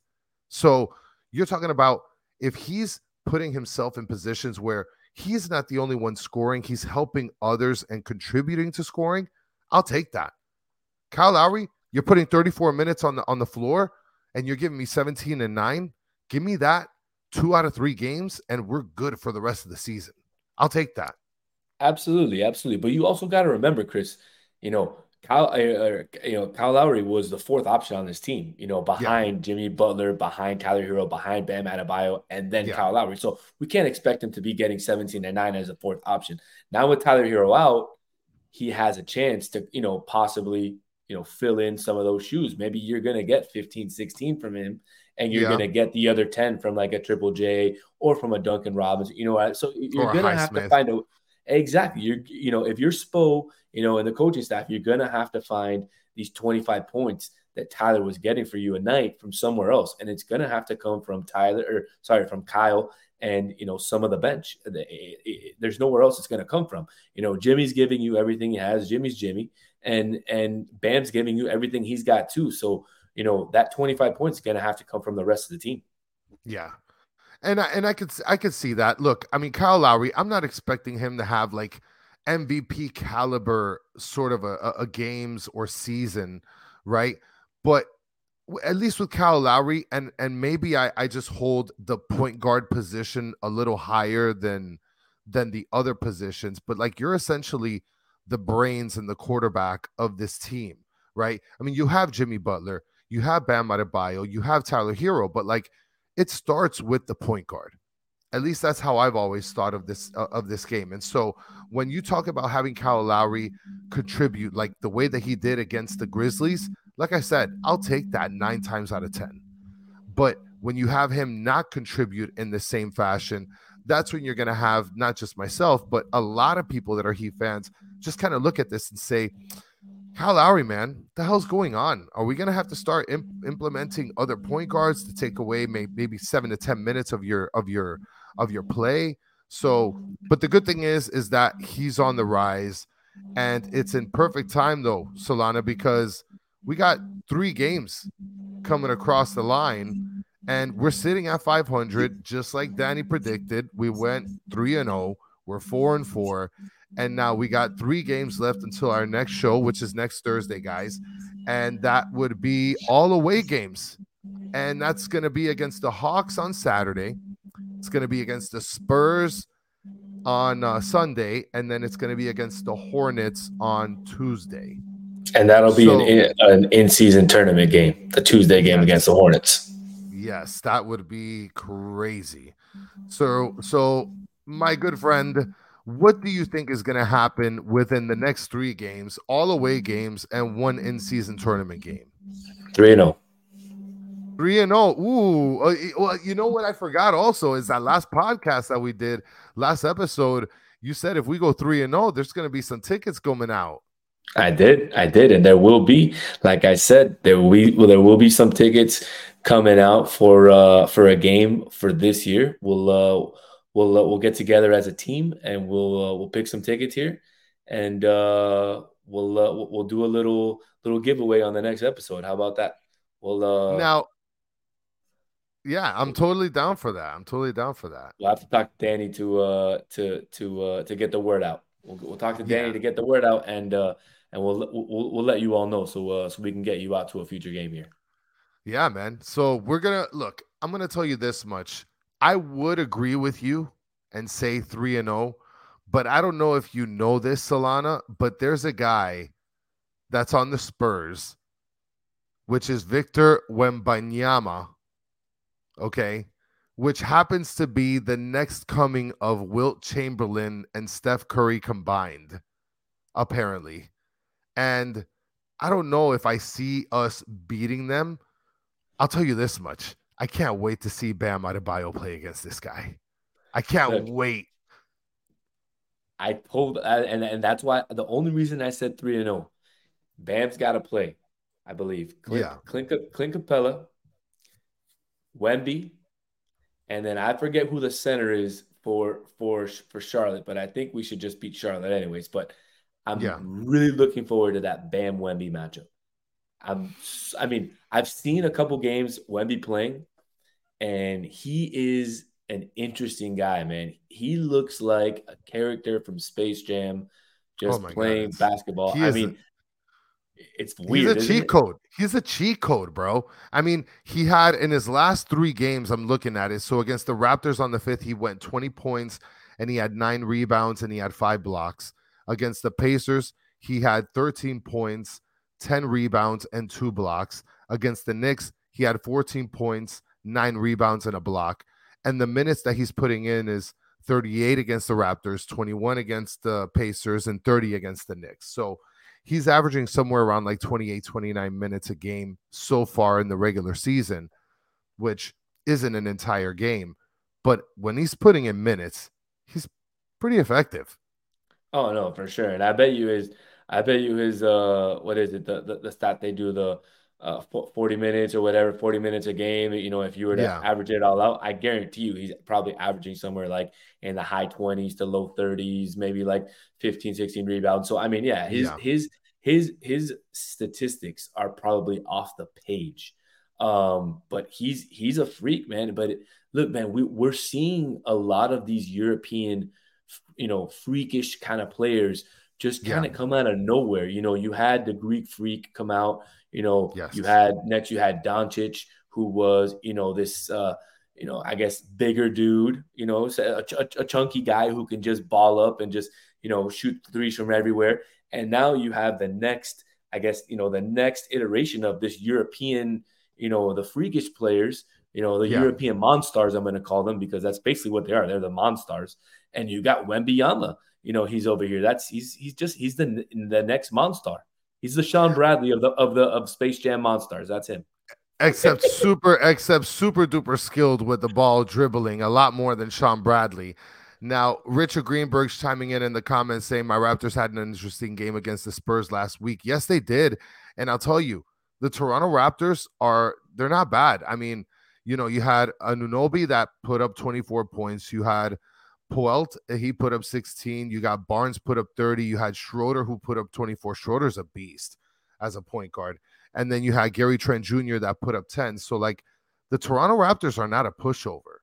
So you're talking about if he's putting himself in positions where he's not the only one scoring, he's helping others and contributing to scoring. I'll take that. Kyle Lowry, you're putting 34 minutes on the on the floor and you're giving me 17 and 9. Give me that two out of three games, and we're good for the rest of the season. I'll take that. Absolutely, absolutely. But you also got to remember, Chris, you know, Kyle, uh, uh, you know, Kyle Lowry was the fourth option on this team, you know, behind Jimmy Butler, behind Tyler Herro, behind Bam Adebayo, and then Yeah. Kyle Lowry. So we can't expect him to be getting 17 and 9 as a fourth option. Now with Tyler Herro out, he has a chance to, you know, possibly, you know, fill in some of those shoes. Maybe you're going to get 15, 16 from him and you're Yeah. going to get the other 10 from like a Triple J or from a Duncan Robinson. You know what? So you're going to have to find a exactly. You're you know, if you're Spo, you know, and the coaching staff, you're going to have to find these 25 points that Tyler was getting for you a night from somewhere else and it's going to have to come from Tyler or sorry, from Kyle and you know some of the bench. It- it- eh, eh, eh, There's nowhere else it's going to come from. You know, Jimmy's giving you everything he has. Jimmy's Jimmy, and and Bam's giving you everything he's got too. So you know that 25 points is going to have to come from the rest of the team. Yeah. And I, and I could I could see that. Look, I mean Kyle Lowry, I'm not expecting him to have like MVP caliber sort of a, a games or season, right? But at least with Kyle Lowry, and and maybe I, I just hold the point guard position a little higher than than the other positions, but like you're essentially the brains and the quarterback of this team, right? I mean, you have Jimmy Butler, you have Bam Adebayo, you have Tyler Herro, but like it starts with the point guard. At least that's how I've always thought of this uh, of this game. And so when you talk about having Kyle Lowry contribute like the way that he did against the Grizzlies, like I said, I'll take that nine times out of ten. But when you have him not contribute in the same fashion, that's when you're going to have not just myself, but a lot of people that are Heat fans just kind of look at this and say, Kyle Lowry, man, the hell's going on? Are we going to have to start imp- implementing other point guards to take away may- maybe seven to ten minutes of your of your of your play? So, but the good thing is, is that he's on the rise, and it's in perfect time though, Solana, because we got three games coming across the line, and we're sitting at 500, just like Danny predicted. We went three and zero. Oh. We're four and four, and now we got three games left until our next show, which is next Thursday, guys. And that would be all away games. And that's going to be against the Hawks on Saturday. It's going to be against the Spurs on uh, Sunday. And then it's going to be against the Hornets on Tuesday. And that'll be so, an, an in season tournament game, the Tuesday game yes. against the Hornets. Yes, that would be crazy. So, so my good friend, what do you think is going to happen within the next three games, all away games, and one in season tournament game? 3 0. 3 and 0. Ooh. Uh, well, you know what I forgot also is that last podcast that we did, last episode, you said if we go 3 and 0, there's going to be some tickets coming out. I did, I did, and there will be, like I said, there will be, well, there will be some tickets coming out for uh for a game for this year. We'll uh we'll uh, we'll get together as a team and we'll uh, we'll pick some tickets here, and uh, we'll uh, we'll do a little little giveaway on the next episode. How about that? We'll uh, now. Yeah, I'm totally down for that. I'm totally down for that. We'll have to talk to Danny to uh to to uh to get the word out. We'll, we'll talk to Danny yeah. to get the word out and uh and we'll we'll we'll let you all know so uh so we can get you out to a future game here. Yeah, man. So we're gonna look. I'm gonna tell you this much. I would agree with you and say 3 and 0, but I don't know if you know this, Solana, but there's a guy that's on the Spurs, which is Victor Wembanyama, okay, which happens to be the next coming of Wilt Chamberlain and Steph Curry combined, apparently. And I don't know if I see us beating them. I'll tell you this much. I can't wait to see Bam Adebayo play against this guy. I can't Look, wait. I told, and and that's why the only reason I said three and zero, oh, Bam's got to play. I believe. Clint, yeah. Clint, Clint Capela, Wemby, and then I forget who the center is for for for Charlotte, but I think we should just beat Charlotte anyways. But I'm yeah. really looking forward to that Bam Wemby matchup. I'm, I mean, I've seen a couple games Wemby playing, and he is an interesting guy, man. He looks like a character from Space Jam, just oh playing God. basketball. I mean, a, it's weird. He's a cheat it? code. He's a cheat code, bro. I mean, he had in his last three games, I'm looking at it. So against the Raptors on the fifth, he went 20 points and he had nine rebounds and he had five blocks. Against the Pacers, he had 13 points 10 rebounds, and two blocks. Against the Knicks, he had 14 points, nine rebounds, and a block. And the minutes that he's putting in is 38 against the Raptors, 21 against the Pacers, and 30 against the Knicks. So he's averaging somewhere around like 28, 29 minutes a game so far in the regular season, which isn't an entire game. But when he's putting in minutes, he's pretty effective. Oh, no, for sure. And I bet you is I bet you his uh what is it the the, the stat they do the uh 40 minutes or whatever 40 minutes a game you know if you were to yeah. average it all out I guarantee you he's probably averaging somewhere like in the high 20s to low 30s maybe like 15 16 rebounds so I mean yeah his yeah. his his his statistics are probably off the page um but he's he's a freak man but look man we, we're seeing a lot of these European you know, freakish kind of players just kind of Yeah. come out of nowhere. You know, you had the Greek freak come out. You know, Yes. you had next you had Doncic, who was you know this uh, you know I guess bigger dude. You know, so a, a chunky guy who can just ball up and just you know shoot threes from everywhere. And now you have the next, I guess you know the next iteration of this European, you know, the freakish players. You know, the Yeah. European monsters. I'm going to call them because that's basically what they are. They're the monsters. And you got Wembanyama you know he's over here that's he's he's just he's the the next monster he's the shawn bradley of the of the of space jam monsters that's him except super except super duper skilled with the ball dribbling a lot more than Shawn Bradley. Now, Richard Greenberg's chiming in in the comments saying my Raptors had an interesting game against the Spurs last week. Yes, they did, and I'll tell you, the Toronto Raptors are they're not bad. I mean, you know, you had Anunoby that put up 24 points. You had Poeltl, eh, he put up 16. You got Barnes put up 30. You had Schroeder who put up 24. Schroeder's a beast as a point guard. And then you had Gary Trent Jr. that put up 10. So, like, the Toronto Raptors are not a pushover.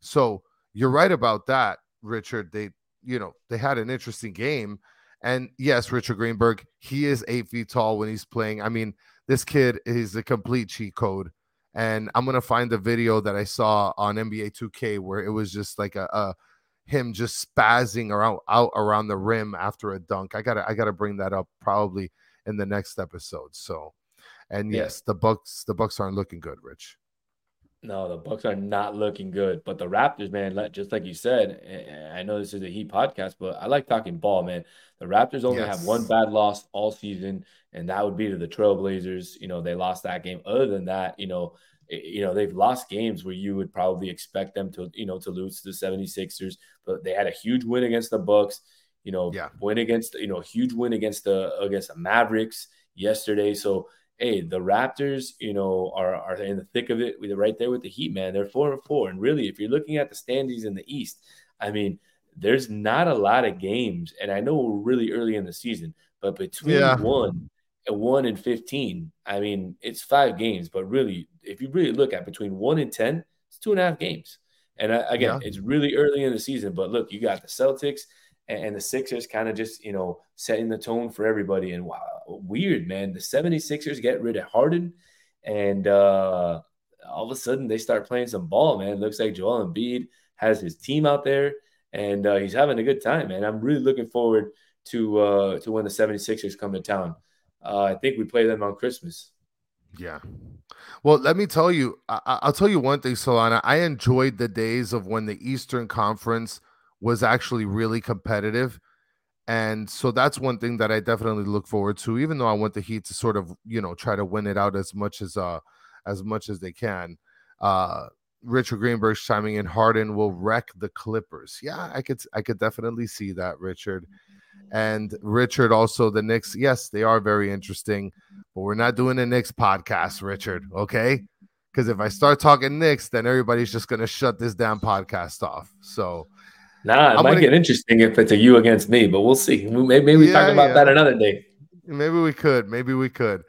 So, you're right about that, Richard. They, you know, they had an interesting game. And yes, Richard Greenberg, he is eight feet tall when he's playing. I mean, this kid is a complete cheat code. And I'm gonna find the video that I saw on NBA 2K where it was just like a, a him just spazzing around out around the rim after a dunk. I gotta I gotta bring that up probably in the next episode. So, and Yeah. yes, the Bucks the Bucks aren't looking good, Rich. No the bucks are not looking good but the raptors man just like you said eh, i know this is a heat podcast but i like talking ball man. The raptors only have one bad loss all season and that would be to the trailblazers. You know they lost that game. Other than that you know eh, you know they've lost games where you would probably expect them to you know to lose to the 76ers but they had a huge win against the bucks you know Yeah. win against you know huge win against the against the mavericks yesterday. So hey, the Raptors, you know, are are in the thick of it. They're right there with the Heat, man. They're four and four, and really, if you're looking at the standings in the East, I mean, there's not a lot of games, and I know we're really early in the season, but between Yeah. one and one and fifteen, I mean, it's five games, but really, if you really look at between one and ten, it's two and a half games. And I, again, Yeah. it's really early in the season, but look, you got the Celtics and, the Sixers kind of just, you know, setting the tone for everybody. And wow, weird, man. The 76ers get rid of Harden and uh, all of a sudden they start playing some ball, man. looks like Joel Embiid has his team out there and uh, he's having a good time, man. I'm really looking forward to uh, to when the 76ers come to town. Uh, I think we play them on Christmas. Yeah. Well, let me tell you, I- I- I'll tell you one thing, Solana. I enjoyed the days of when the Eastern Conference was actually really competitive. And so that's one thing that I definitely look forward to, even though I want the Heat to sort of, you know, try to win it out as much as uh as much as they can. Uh Richard Greenberg's chiming in, Harden will wreck the Clippers. Yeah, I could I could definitely see that, Richard. And Richard also the Knicks, yes, they are very interesting, but we're not doing a Knicks podcast, Richard. Okay. Because if I start talking Knicks, then everybody's just gonna shut this damn podcast off. So Nah, it I'm might gonna- get interesting if it's a you against me, but we'll see. We- Maybe, maybe we talk about yeah. that another day. maybe we could, maybe we could.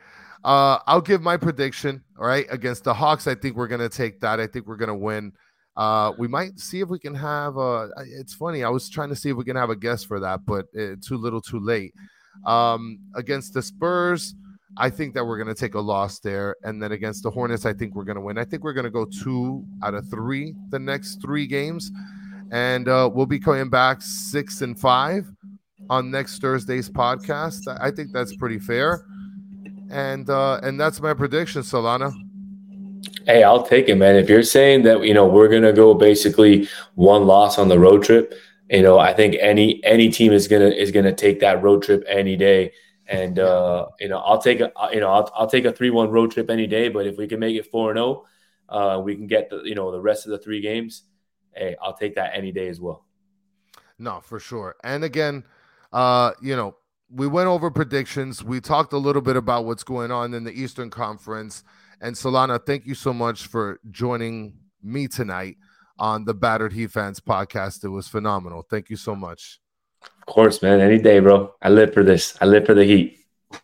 Uh, I'll give my prediction. All right, against the Hawks, I think we're gonna take that. I think we're gonna win. Uh, we might see if we can have a. It's funny. I was trying to see if we can have a guest for that, but uh, too little, too late. Um, against the Spurs, I think that we're gonna take a loss there, and then against the Hornets, I think we're gonna win. I think we're gonna go two out of three the next three games, and uh, we'll be coming back six and five on next Thursday's podcast. I think that's pretty fair. And uh and that's my prediction, Solana. Hey, I'll take it, man. If you're saying that you know we're gonna go basically one loss on the road trip, you know, I think any any team is gonna is gonna take that road trip any day. And uh, you know, I'll take a you know I'll, I'll take a three one road trip any day. But if we can make it four and zero, uh, we can get the you know the rest of the three games. Hey, I'll take that any day as well. No, for sure. And again, uh, you know, we went over predictions. We talked a little bit about what's going on in the Eastern Conference. And Solana, thank you so much for joining me tonight on the Battered Heat Fans podcast. It was phenomenal. Thank you so much. Of course, man. Any day, bro. I live for this. I live for the Heat.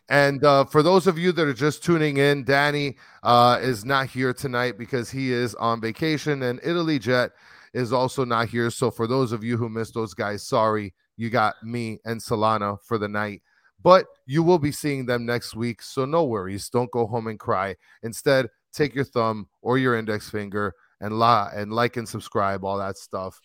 And uh, for those of you that are just tuning in, Danny uh, is not here tonight because he is on vacation and Italy Jet is also not here. So for those of you who missed those guys, sorry, you got me and Solana for the night. But you will be seeing them next week. So no worries. Don't go home and cry. Instead, take your thumb or your index finger and la and like and subscribe, all that stuff.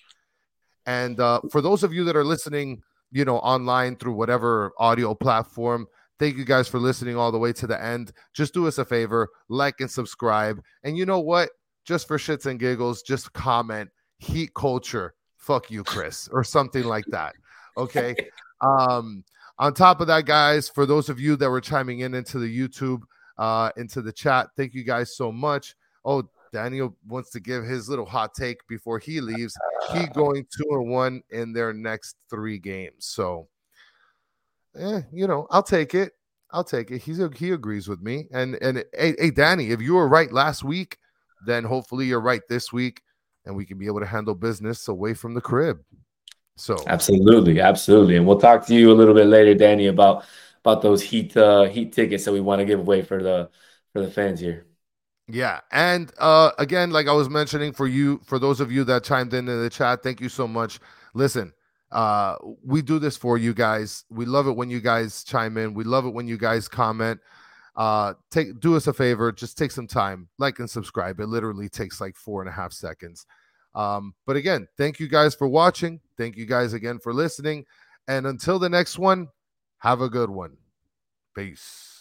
And uh, for those of you that are listening, you know, online through whatever audio platform, thank you guys for listening all the way to the end. Just do us a favor, like and subscribe. And you know what? Just for shits and giggles, just comment heat culture. Fuck you, Chris, or something like that. Okay. [LAUGHS] Um, on top of that, guys, for those of you that were chiming in into the YouTube, uh, into the chat, thank you guys so much. Oh, Daniel wants to give his little hot take before he leaves. He [LAUGHS] going two and one in their next three games. So, eh, you know, I'll take it. I'll take it. He's a, he agrees with me. And and hey, hey, Danny, if you were right last week, then hopefully you're right this week, and we can be able to handle business away from the crib. So absolutely, absolutely, and we'll talk to you a little bit later, Danny, about about those heat uh, heat tickets that we want to give away for the for the fans here. Yeah, and uh, again, like I was mentioning, for you, for those of you that chimed in in the chat, thank you so much. Listen, uh, we do this for you guys. We love it when you guys chime in. We love it when you guys comment. Uh, take do us a favor, just take some time, like and subscribe. It literally takes like four and a half seconds. Um, but again, thank you guys for watching. Thank you guys again for listening. And until the next one, have a good one. Peace.